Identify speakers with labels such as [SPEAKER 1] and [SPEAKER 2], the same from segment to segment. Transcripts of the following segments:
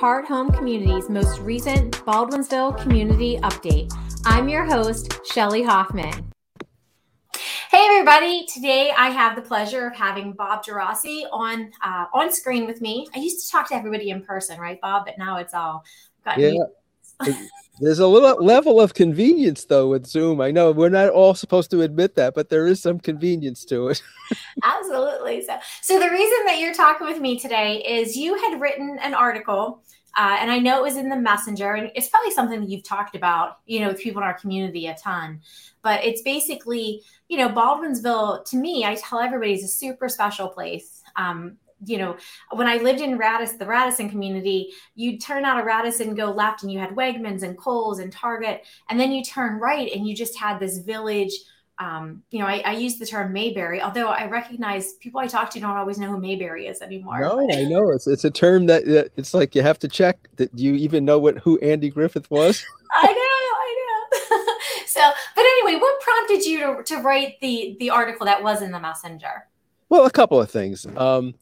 [SPEAKER 1] Heart Home Community's most recent Baldwinsville Community Update. I'm your host, Shelly Hoffman. Hey everybody! Today I have the pleasure of having Bob Geraci on uh, on screen with me. I used to talk to everybody in person, right, Bob? But now it's all
[SPEAKER 2] yeah. There's a little level of convenience though with Zoom. I know we're not all supposed to admit that, but there is some convenience to it.
[SPEAKER 1] Absolutely. So, so the reason that you're talking with me today is you had written an article, uh, and I know it was in the messenger, and it's probably something that you've talked about, you know, with people in our community a ton. But it's basically, you know, Baldwinsville. To me, I tell everybody is a super special place. Um, you know, when I lived in Radisson, the Radisson community, you'd turn out of Radisson, go left, and you had Wegmans and Kohl's and Target, and then you turn right, and you just had this village. Um, you know, I, I, use the term Mayberry, although I recognize people I talk to don't always know who Mayberry is anymore.
[SPEAKER 2] No, I know it's it's a term that it's like you have to check that you even know what who Andy Griffith was.
[SPEAKER 1] I know, I know. so, but anyway, what prompted you to, to write the the article that was in the messenger?
[SPEAKER 2] Well, a couple of things. Um,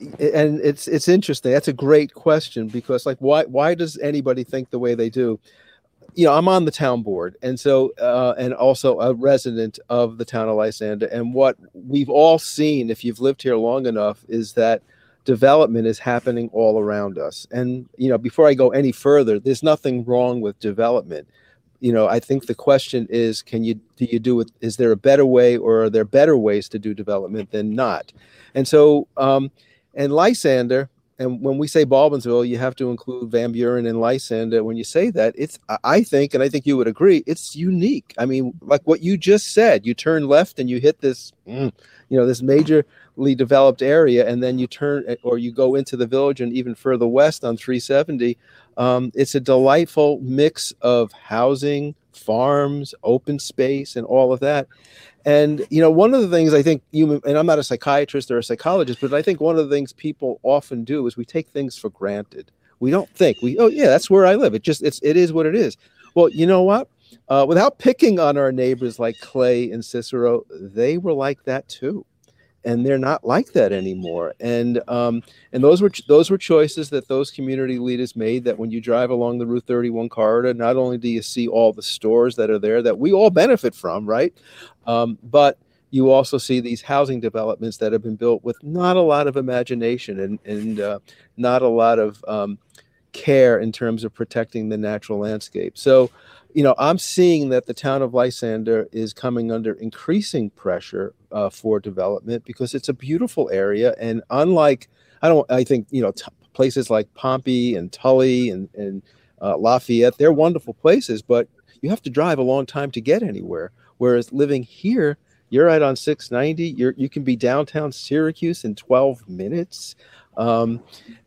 [SPEAKER 2] and it's it's interesting. That's a great question because like why why does anybody think the way they do? You know, I'm on the town board, and so uh, and also a resident of the town of Lysander. And what we've all seen, if you've lived here long enough, is that development is happening all around us. And you know, before I go any further, there's nothing wrong with development. You know, I think the question is, can you do you do it? Is there a better way, or are there better ways to do development than not? And so, um, and Lysander, and when we say Baldwinsville, you have to include Van Buren and Lysander. When you say that, it's I think, and I think you would agree, it's unique. I mean, like what you just said, you turn left and you hit this, mm, you know, this majorly developed area, and then you turn eh, or you go into the village and even further west on 370. Um, it's a delightful mix of housing, farms, open space, and all of that. And you know, one of the things I think you and I'm not a psychiatrist or a psychologist, but I think one of the things people often do is we take things for granted. We don't think we, oh yeah, that's where I live. It just it's it is what it is. Well, you know what? Uh, without picking on our neighbors like Clay and Cicero, they were like that too and they're not like that anymore. And um, and those were those were choices that those community leaders made. That when you drive along the Route 31 corridor, not only do you see all the stores that are there that we all benefit from, right? Um, but you also see these housing developments that have been built with not a lot of imagination and and uh, not a lot of um, care in terms of protecting the natural landscape. So you know, I'm seeing that the town of Lysander is coming under increasing pressure uh, for development because it's a beautiful area, and unlike I don't, I think you know places like Pompey and Tully and and uh, Lafayette, they're wonderful places, but you have to drive a long time to get anywhere. Whereas living here, you're right on 690. You're you can be downtown Syracuse in 12 minutes, um,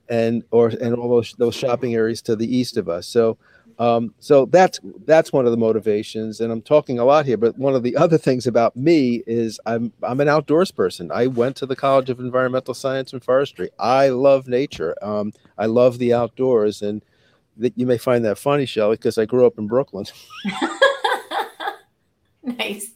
[SPEAKER 2] and or and all those those shopping areas to the east of us. So um, so that's that's one of the motivations, and I'm talking a lot here. But one of the other things about me is I'm I'm an outdoors person. I went to the College of Environmental Science and Forestry. I love nature. Um, I love the outdoors, and that you may find that funny, Shelly, because I grew up in Brooklyn.
[SPEAKER 1] nice.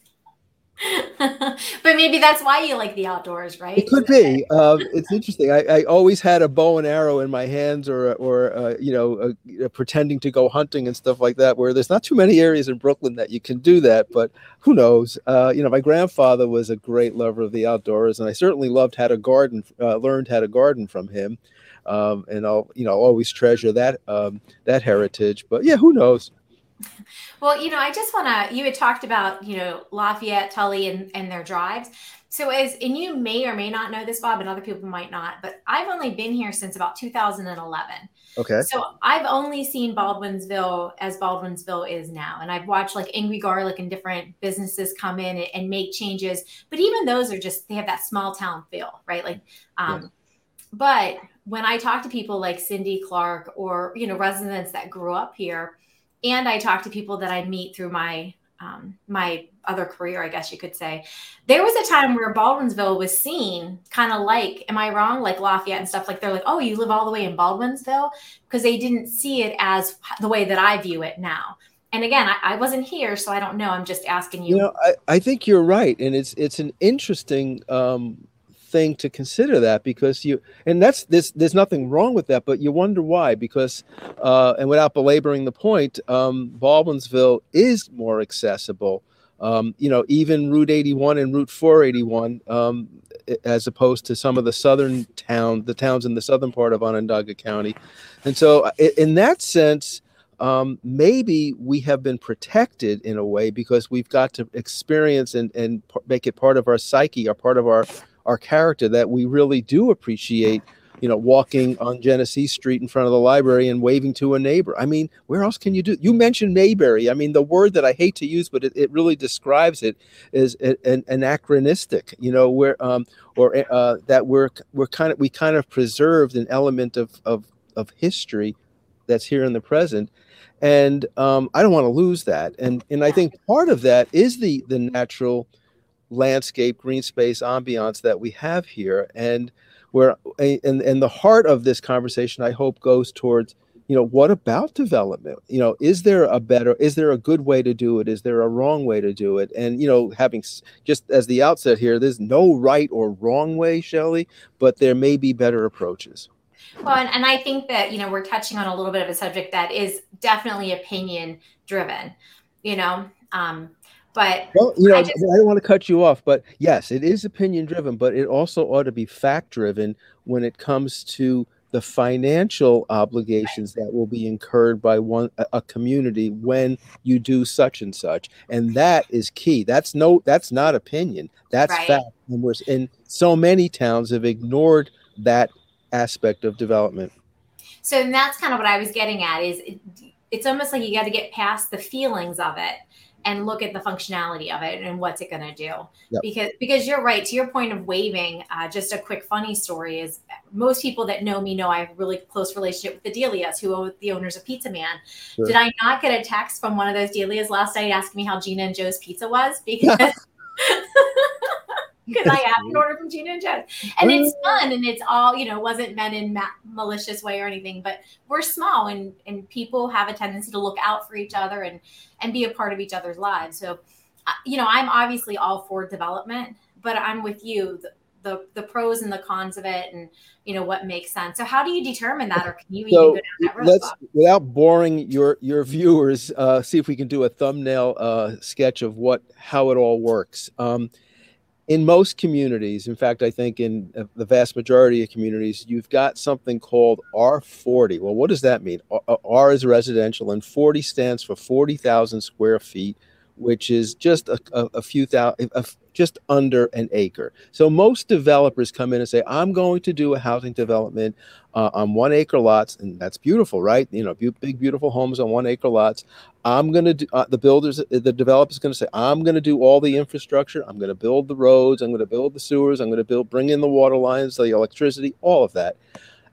[SPEAKER 1] But maybe that's why you like the outdoors, right?
[SPEAKER 2] It could be. Um, it's interesting. I, I, always had a bow and arrow in my hands, or or uh, you know, uh, pretending to go hunting and stuff like that. Where there's not too many areas in Brooklyn that you can do that, but who knows? Uh, you know, my grandfather was a great lover of the outdoors, and I certainly loved how to garden. Uh, learned how to garden from him, um, and I'll you know always treasure that um, that heritage. But yeah, who knows?
[SPEAKER 1] Well, you know, I just want to, you had talked about, you know, Lafayette, Tully, and, and their drives. So, as, and you may or may not know this, Bob, and other people might not, but I've only been here since about 2011.
[SPEAKER 2] Okay.
[SPEAKER 1] So, I've only seen Baldwinsville as Baldwinsville is now. And I've watched like Angry Garlic and different businesses come in and, and make changes. But even those are just, they have that small town feel, right? Like, um, yeah. but when I talk to people like Cindy Clark or, you know, residents that grew up here, and I talk to people that I meet through my um, my other career, I guess you could say. There was a time where Baldwinsville was seen kind of like, am I wrong? Like Lafayette and stuff. Like they're like, oh, you live all the way in Baldwinsville because they didn't see it as the way that I view it now. And again, I, I wasn't here, so I don't know. I'm just asking you.
[SPEAKER 2] You know, I, I think you're right, and it's it's an interesting um, thing to consider that because you and that's this there's nothing wrong with that but you wonder why because uh, and without belaboring the point um, baldwinsville is more accessible um, you know even route 81 and route 481 um, as opposed to some of the southern town the towns in the southern part of onondaga county. And so uh, in that sense um, maybe we have been protected in a way because we've got to experience and, and make it part of our psyche or part of our our character that we really do appreciate you know walking on genesee street in front of the library and waving to a neighbor. I mean where else can you do you mentioned mayberry. I mean the word that i hate to use but it, it really describes it is an, anachronistic you know where um or uh, that we're we're kind of we kind of preserved an element of of of history that's here in the present. And um, i don't want to lose that. And and i think part of that is the the natural landscape, green space ambiance that we have here. And where and, and the heart of this conversation, I hope, goes towards, you know, what about development? You know, is there a better, is there a good way to do it? Is there a wrong way to do it? And, you know, having just as the outset here, there's no right or wrong way, Shelley, but there may be better approaches.
[SPEAKER 1] Well, and, and I think that, you know, we're touching on a little bit of a subject that is definitely opinion driven, you know, um, but
[SPEAKER 2] well, you know, I, just, I don't want to cut you off, but yes, it is opinion driven, but it also ought to be fact driven when it comes to the financial obligations that will be incurred by one a community when you do such and such and that is key. That's no that's not opinion. That's right. fact and we're and so many towns have ignored that aspect of development.
[SPEAKER 1] So that's kind of what i was getting at is it, it's almost like you got to get past the feelings of it and look at the functionality of it and what's it going to do yep. because because you're right to your point of waving uh, just a quick funny story is most people that know me know i have a really close relationship with the delias who are the owners of pizza man sure. did i not get a text from one of those delias last night asking me how gina and joe's pizza was because because I have an order from Gina and Joe's. And it's fun and it's all, you know, wasn't meant in ma- malicious way or anything, but we're small and, and people have a tendency to look out for each other and, and be a part of each other's lives. So, uh, you know, I'm obviously all for development, but I'm with you. The, the, the pros and the cons of it and you know what makes sense so how do you determine that or can you so even go down that road let's
[SPEAKER 2] without boring your your viewers uh, see if we can do a thumbnail uh, sketch of what how it all works um, in most communities, in fact, I think in uh, the vast majority of communities, you've got something called R40. Well, what does that mean? R is residential, and 40 stands for 40,000 square feet, which is just a, a, a few thousand, just under an acre. So most developers come in and say, I'm going to do a housing development uh, on one acre lots, and that's beautiful, right? You know, big, beautiful homes on one acre lots. I'm going to do, uh, the builders, the developer's going to say, I'm going to do all the infrastructure. I'm going to build the roads. I'm going to build the sewers. I'm going to build, bring in the water lines, the electricity, all of that.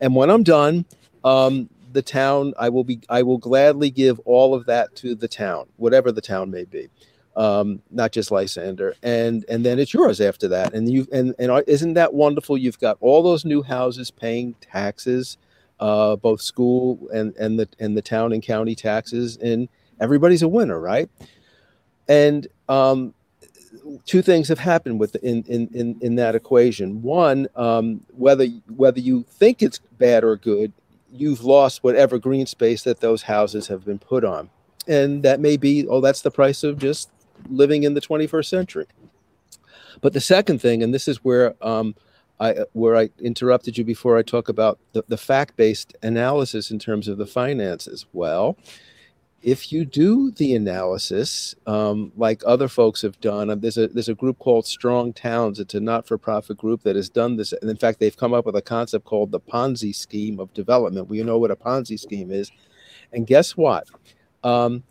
[SPEAKER 2] And when I'm done, um, the town, I will be, I will gladly give all of that to the town, whatever the town may be um, not just Lysander, and and then it's yours after that. And you and and isn't that wonderful? You've got all those new houses paying taxes, uh, both school and and the and the town and county taxes, and everybody's a winner, right? And um, two things have happened with in in in, in that equation. One, um, whether whether you think it's bad or good, you've lost whatever green space that those houses have been put on and that may be oh that's the price of just living in the 21st century. But the second thing, and this is where um, I where I interrupted you before I talk about the, the fact-based analysis in terms of the finances. Well, if you do the analysis, um, like other folks have done, there's a there's a group called Strong Towns. It's a not-for-profit group that has done this, and in fact, they've come up with a concept called the Ponzi scheme of development. We know what a Ponzi scheme is, and guess what? Um,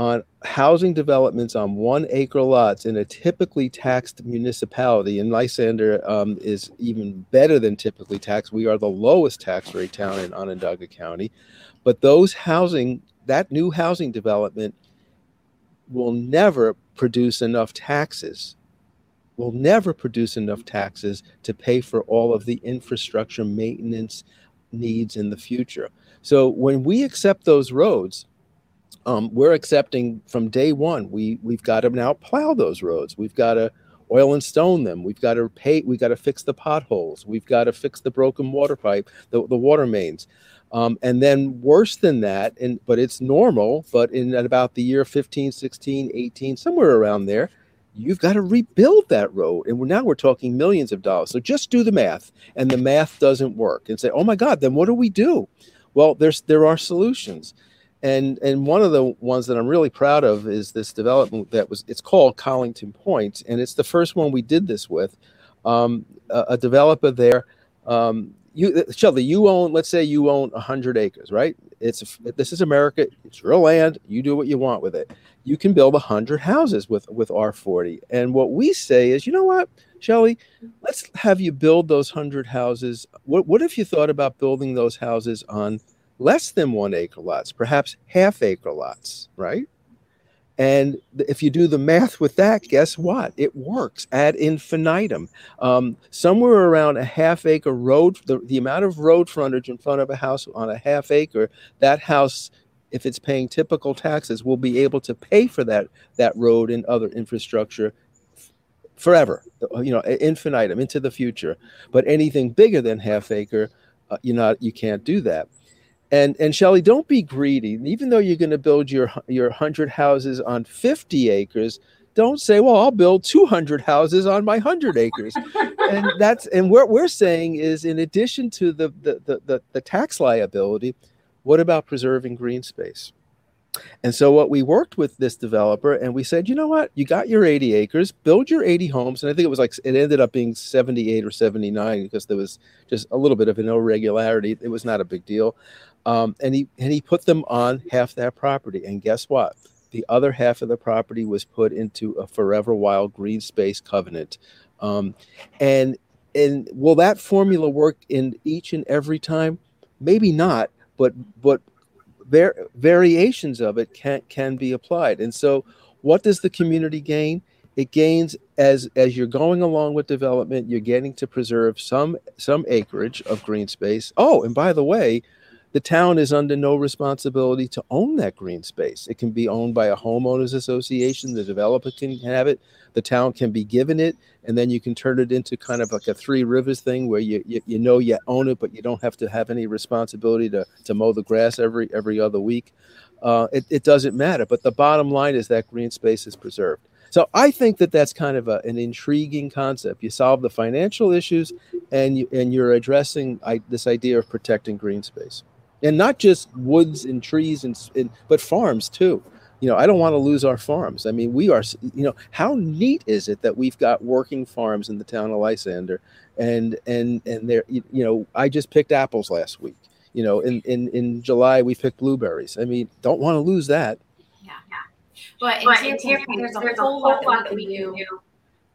[SPEAKER 2] on housing developments on one acre lots in a typically taxed municipality, and Lysander um, is even better than typically taxed. We are the lowest tax rate town in Onondaga County. But those housing, that new housing development will never produce enough taxes, will never produce enough taxes to pay for all of the infrastructure maintenance needs in the future. So when we accept those roads, um, we're accepting from day one. We we've got to now plow those roads. We've got to oil and stone them. We've got to pay. We've got to fix the potholes. We've got to fix the broken water pipe, the, the water mains. Um, and then worse than that, and but it's normal, but in about the year 15, 16, 18, somewhere around there, you've got to rebuild that road. And we're, now we're talking millions of dollars. So just do the math, and the math doesn't work. And say, oh my God, then what do we do? Well, there's there are solutions. And and one of the ones that I'm really proud of is this development that was it's called Collington Point, and it's the first one we did this with. Um, a, a, developer there um, you Shelby, you own, let's say you own hundred acres, right? It's this is America. It's your land. You do what you want with it. You can build hundred houses with with R40. And what we say is, you know what, Shelly, let's have you build those hundred houses. What what if you thought about building those houses on less than one acre lots, perhaps half acre lots, right? And if you do the math with that, guess what? It works ad infinitum. Um, somewhere around a half acre road, the, the amount of road frontage in front of a house on a half acre, that house, if it's paying typical taxes, will be able to pay for that that road and other infrastructure forever, uh, you know, infinitum into the future. But anything bigger than half acre, uh, you not you can't do that. And and Shelly, don't be greedy. Even though you're going to build your your hundred houses on 50 acres, don't say, "Well, I'll build 200 houses on my hundred acres." and that's and what we're saying is, in addition to the the, the the the tax liability, what about preserving green space? And so what we worked with this developer and we said, you know what? You got your 80 acres, build your 80 homes. And I think it was like it ended up being 78 or 79 because there was just a little bit of an irregularity. It was not a big deal. Um, and he and he put them on half that property. And guess what? The other half of the property was put into a forever wild green space covenant. Um, and and will that formula work in each and every time? Maybe not, but but var- variations of it can can be applied. And so, what does the community gain? It gains as as you're going along with development. You're getting to preserve some some acreage of green space. Oh, and by the way, the town is under no responsibility to own that green space. It can be owned by a homeowners association. The developer can have it. The town can be given it, and then you can turn it into kind of like a three rivers thing where you you, you know you own it, but you don't have to have any responsibility to to mow the grass every every other week. Uh, it, it doesn't matter. But the bottom line is that green space is preserved. So I think that that's kind of a, an intriguing concept. You solve the financial issues, and you and you're addressing I, this idea of protecting green space and not just woods and trees and, and but farms too. You know i don't want to lose our farms. I mean we are you know how neat is it that we've got working farms in the town of lysander and and and there you know i just picked apples last week. You know in in in july we picked blueberries. I mean don't want to lose that.
[SPEAKER 1] Yeah yeah. But, but in there's, there's, a whole lot that we do.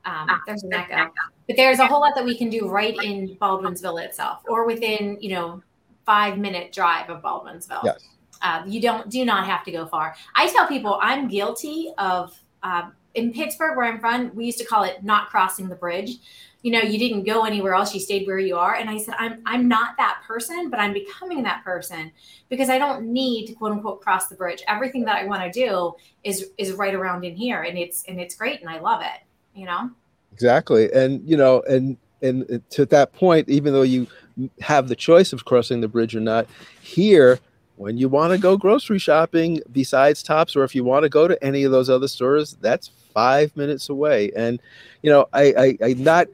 [SPEAKER 1] um, ah, there's an echo but there's a whole lot that we can do right in baldwinsville itself or within you know five minute drive of Baldwinsville.
[SPEAKER 2] Yes.
[SPEAKER 1] Uh, you don't do not have to go far. I tell people I'm guilty of uh, in Pittsburgh where I'm from. We used to call it not crossing the bridge. You know, you didn't go anywhere else. You stayed where you are. And I said, I'm I'm not that person, but I'm becoming that person because I don't need to quote unquote cross the bridge. Everything that I want to do is is right around in here, and it's and it's great, and I love it. You know.
[SPEAKER 2] Exactly, and you know, and and to that point, even though you have the choice of crossing the bridge or not. Here, when you want to go grocery shopping besides Tops, or if you want to go to any of those other stores, that's five minutes away. And you know, I I, I not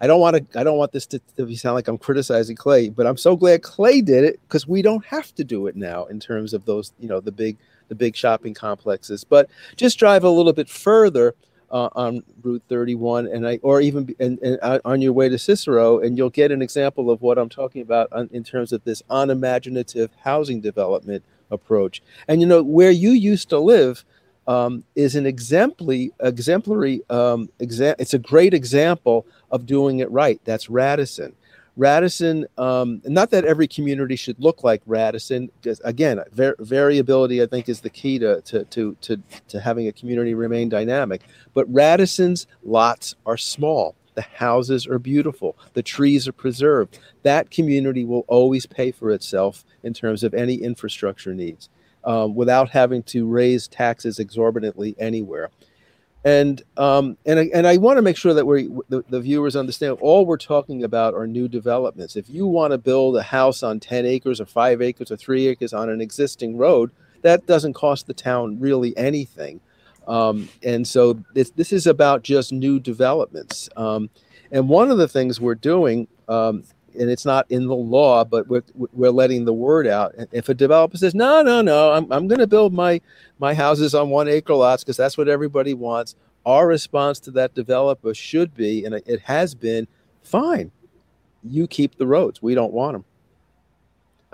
[SPEAKER 2] I don't want to I don't want this to, to sound like I'm criticizing Clay, but I'm so glad Clay did it because we don't have to do it now in terms of those, you know, the big the big shopping complexes. But just drive a little bit further uh, on Route 31, and I, or even and, and uh, on your way to Cicero, and you'll get an example of what I'm talking about on, in terms of this unimaginative housing development approach. And you know where you used to live um, is an exemplary, exemplary. Um, exa- it's a great example of doing it right. That's Radisson. Radisson, um, not that every community should look like Radisson, because again, var- variability I think is the key to, to, to, to, to having a community remain dynamic. But Radisson's lots are small. The houses are beautiful. The trees are preserved. That community will always pay for itself in terms of any infrastructure needs um, without having to raise taxes exorbitantly anywhere. And um, and and I want to make sure that we the, the viewers understand all we're talking about are new developments. If you want to build a house on ten acres or five acres or three acres on an existing road, that doesn't cost the town really anything. Um, and so this, this is about just new developments. Um, and one of the things we're doing, um, and it's not in the law, but we're, we're letting the word out. And If a developer says, no, no, no, I'm, I'm going to build my, my houses on one acre lots because that's what everybody wants, our response to that developer should be, and it has been, fine, you keep the roads. We don't want them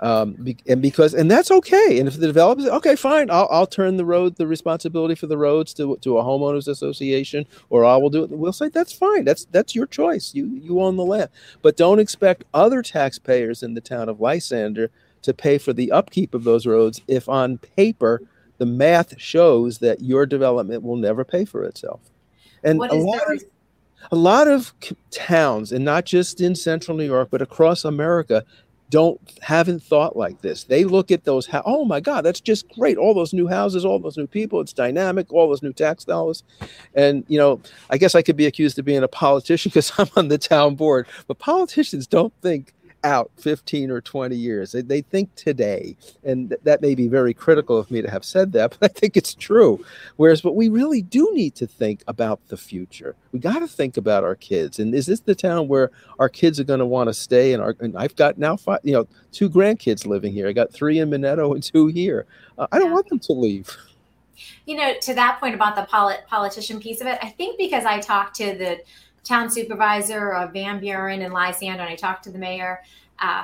[SPEAKER 2] um, and because and that's okay. And if the developers, okay, fine, I'll, I'll turn the road, the responsibility for the roads to to a homeowners association, or I will do it. We'll say that's fine. That's that's your choice. You you own the land, but don't expect other taxpayers in the town of Lysander to pay for the upkeep of those roads if on paper the math shows that your development will never pay for itself. And a lot of a lot of towns, and not just in central New York, but across America, don't haven't thought like this. They look at those. Oh my God, that's just great! All those new houses, all those new people. It's dynamic. All those new tax dollars, and you know, I guess I could be accused of being a politician because I'm on the town board. But politicians don't think out 15 or 20 years. They, they think today, and th- that may be very critical of me to have said that, but I think it's true. Whereas, but we really do need to think about the future. We got to think about our kids. And is this the town where our kids are going to want to stay? And, our, and I've got now five, you know, two grandkids living here. I got three in Minetto and two here. Uh, I don't yeah. want them to leave.
[SPEAKER 1] You know, to that point about the polit- politician piece of it, I think because I talked to the town supervisor of Van Buren and Lysander, and I talked to the mayor. Uh,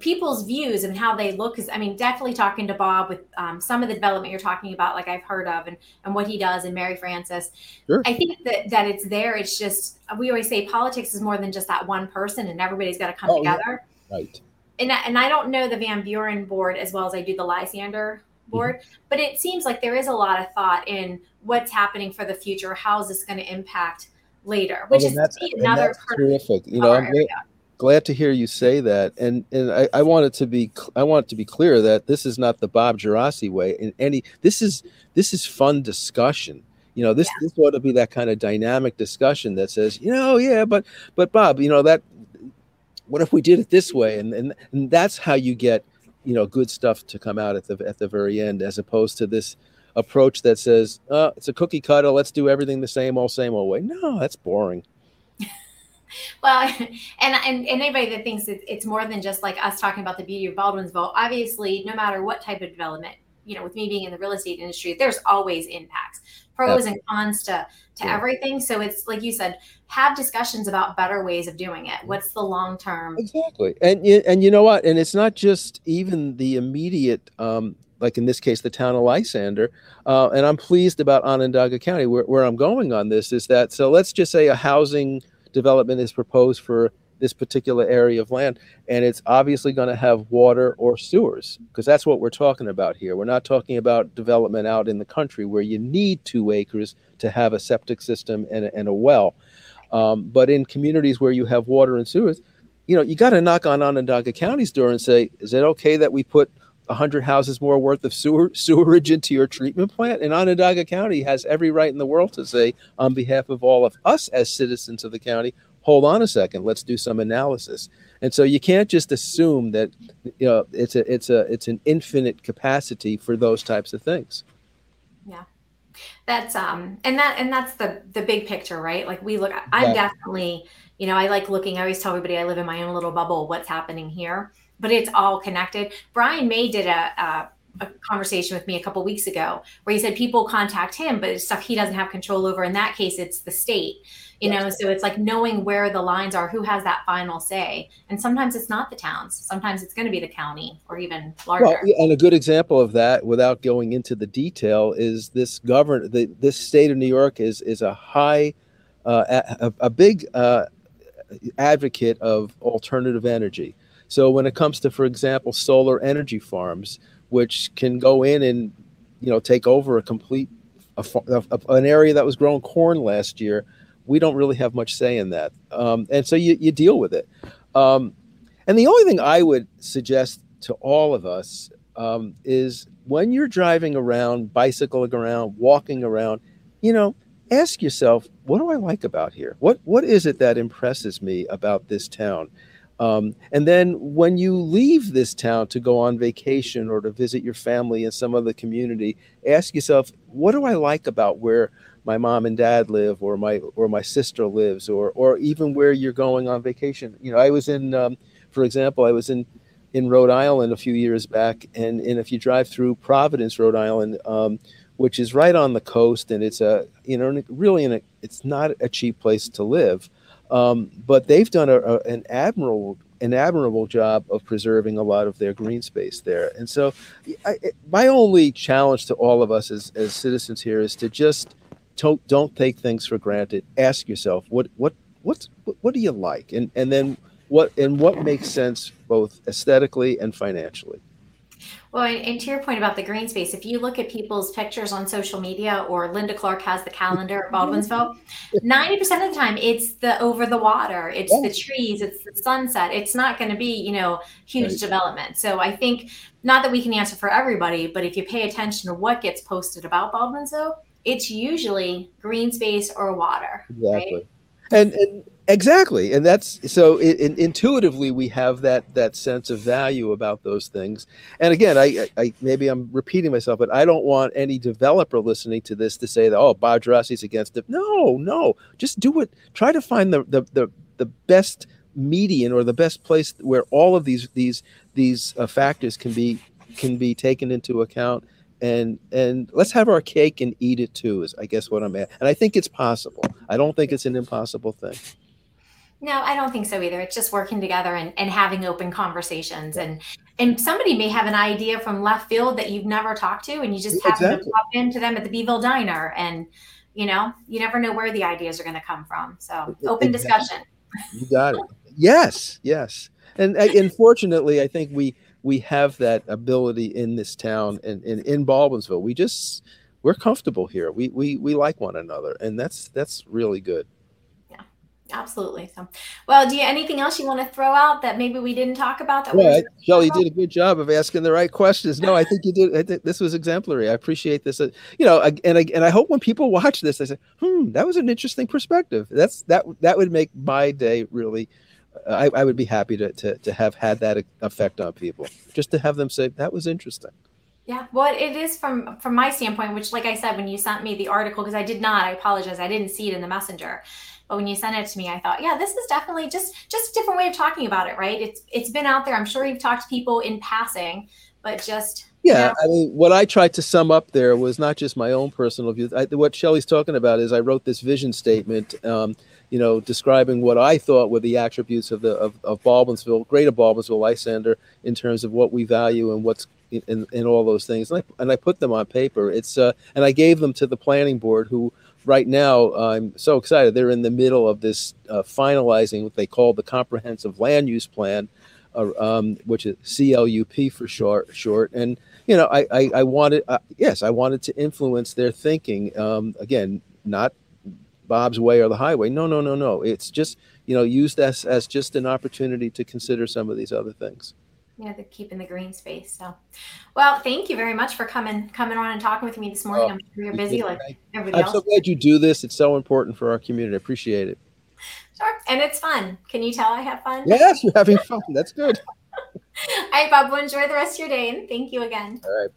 [SPEAKER 1] people's views and how they look is i mean definitely talking to bob with um, some of the development you're talking about like i've heard of and, and what he does and mary frances sure. i think that that it's there it's just we always say politics is more than just that one person and everybody's got to come oh, together
[SPEAKER 2] yeah. right
[SPEAKER 1] and, and i don't know the van buren board as well as i do the lysander board mm-hmm. but it seems like there is a lot of thought in what's happening for the future how is this going to impact later, oh, which well, is another
[SPEAKER 2] terrific. You know, I'm glad, glad, to hear you say that, and and I, I want it to be I want it to be clear that this is not the Bob Geraci way. In any, this is this is fun discussion. You know, this yeah. this ought to be that kind of dynamic discussion that says, you know, yeah, but but Bob, you know that. What if we did it this way? And and, and that's how you get you know good stuff to come out at the at the very end, as opposed to this approach that says, oh, it's a cookie cutter, let's do everything the same old, same old way. No, that's boring.
[SPEAKER 1] well, and, and, and anybody that thinks it's more than just like us talking about the beauty of Baldwinsville, obviously, no matter what type of development, you know, with me being in the real estate industry, there's always impacts, pros and cons to to yeah. everything. So it's like you said, have discussions about better ways of doing it. What's the long term?
[SPEAKER 2] Exactly, and and you know what? And it's not just even the immediate um, like in this case, the town of Lysander. Uh, and I'm pleased about Onondaga County. Where, where I'm going on this is that, so let's just say a housing development is proposed for this particular area of land, and it's obviously going to have water or sewers, because that's what we're talking about here. We're not talking about development out in the country where you need two acres to have a septic system and a, and a well. Um, but in communities where you have water and sewers, you know, you got to knock on Onondaga County's door and say, is it okay that we put 100 houses more worth of sewer, sewerage into your treatment plant. And Onondaga County has every right in the world to say, on behalf of all of us as citizens of the county, hold on a second, let's do some analysis. And so you can't just assume that you know it's a it's a it's an infinite capacity for those types of things.
[SPEAKER 1] Yeah. That's um and that and that's the the big picture, right? Like we look I'm yeah. definitely, you know, I like looking, I always tell everybody I live in my own little bubble, what's happening here but it's all connected. Brian May did a, a, a conversation with me a couple weeks ago where he said people contact him, but it's stuff he doesn't have control over. In that case, it's the state, you know. So it's like knowing where the lines are, who has that final say, and sometimes it's not the towns. Sometimes it's going to be the county or even larger. Well,
[SPEAKER 2] and a good example of that, without going into the detail, is this govern the, this state of New York is is a high, uh, a, a, big uh, advocate of alternative energy. So when it comes to, for example, solar energy farms, which can go in and you know take over a complete a, a, an area that was growing corn last year, we don't really have much say in that, um, and so you, you deal with it. Um, and the only thing I would suggest to all of us um, is when you're driving around, bicycling around, walking around, you know, ask yourself, what do I like about here? What what is it that impresses me about this town? Um, and then when you leave this town to go on vacation or to visit your family in some other community, ask yourself, what do I like about where my mom and dad live, or my or my sister lives, or or even where you're going on vacation? You know, I was in, um, for example, I was in in Rhode Island a few years back, and, and if you drive through Providence, Rhode Island, um, which is right on the coast, and it's a you know really in a it's not a cheap place to live, um, but they've done a, a, an admirable an admirable job of preserving a lot of their green space there. And so, I, my only challenge to all of us as, as citizens here is to just don't, don't take things for granted. Ask yourself what what what, what do you like, and and then what and what makes sense both aesthetically and financially.
[SPEAKER 1] Well, and to your point about the green space, if you look at people's pictures on social media or Linda Clark has the calendar at Baldwinsville, mm-hmm. 90% of the time it's the over the water, it's yeah. the trees, it's the sunset. It's not going to be, you know, huge right. development. So I think not that we can answer for everybody, but if you pay attention to what gets posted about Baldwinsville, it's usually green space or water.
[SPEAKER 2] Exactly. Right? And, and Exactly, and that's so it, it, intuitively we have that that sense of value about those things. And again, I, I maybe I'm repeating myself, but I don't want any developer listening to this to say that oh Bob Geraci's against it. No, no, just do it. Try to find the the the, the best median or the best place where all of these these these uh, factors can be can be taken into account and and let's have our cake and eat it too is i guess what i'm at and i think it's possible i don't think it's an impossible thing
[SPEAKER 1] no, I don't think so either. It's just working together and, and having open conversations and and somebody may have an idea from left field that you've never talked to and you just happen exactly. to pop into them at the B'ville Diner and you know, you never know where the ideas are going to come from. So open exactly. discussion.
[SPEAKER 2] You got it. Yes, yes. And unfortunately, I think we we have that ability in this town and, and in Baldwinsville. We just we're comfortable here. We we we like one another, and that's that's really good.
[SPEAKER 1] Absolutely. So, well, do you anything else you want to throw out that maybe we didn't talk about? That
[SPEAKER 2] yeah, Shelly did a good job of asking the right questions. No, I think you did. I think this was exemplary. I appreciate this. Uh, you know, and I, and I hope when people watch this, they say, "Hmm, that was an interesting perspective." That's that that would make my day really. I, I would be happy to, to to have had that effect on people, just to have them say that was interesting.
[SPEAKER 1] Yeah, well, it is from from my standpoint, which, like I said, when you sent me the article, because I did not, I apologize, I didn't see it in the messenger. But when you sent it to me, I thought, yeah, this is definitely just just a different way of talking about it, right? It's it's been out there. I'm sure you've talked to people in passing, but just
[SPEAKER 2] yeah. I mean, what I tried to sum up there was not just my own personal view. I, what Shelley's talking about is I wrote this vision statement, um, you know, describing what I thought were the attributes of the of, of Baldwinsville, Greater Baldwinsville Lysander, in terms of what we value and what's in, in, all those things. And I, and I put them on paper. It's uh, and I gave them to the planning board who right now, I'm so excited. They're in the middle of this uh, finalizing what they call the comprehensive land use plan, uh, um, which is CLUP for short. Short, and you know, I I, I wanted uh, yes, I wanted to influence their thinking. Um, again, not Bob's way or the highway. No, no, no, no. It's just you know used as as just an opportunity to consider some of these other things
[SPEAKER 1] yeah, the keeping the green space. So, well, thank you very much for coming coming on and talking with me this morning. Oh, I'm sure you're busy like everybody
[SPEAKER 2] I'm
[SPEAKER 1] else.
[SPEAKER 2] so glad you do this. It's so important for our community. I appreciate it.
[SPEAKER 1] Sure, and it's fun. Can you tell I have fun?
[SPEAKER 2] Yes, you're having fun. That's good.
[SPEAKER 1] All right, Bob. Well, enjoy the rest of your day, and thank you again.
[SPEAKER 2] All right.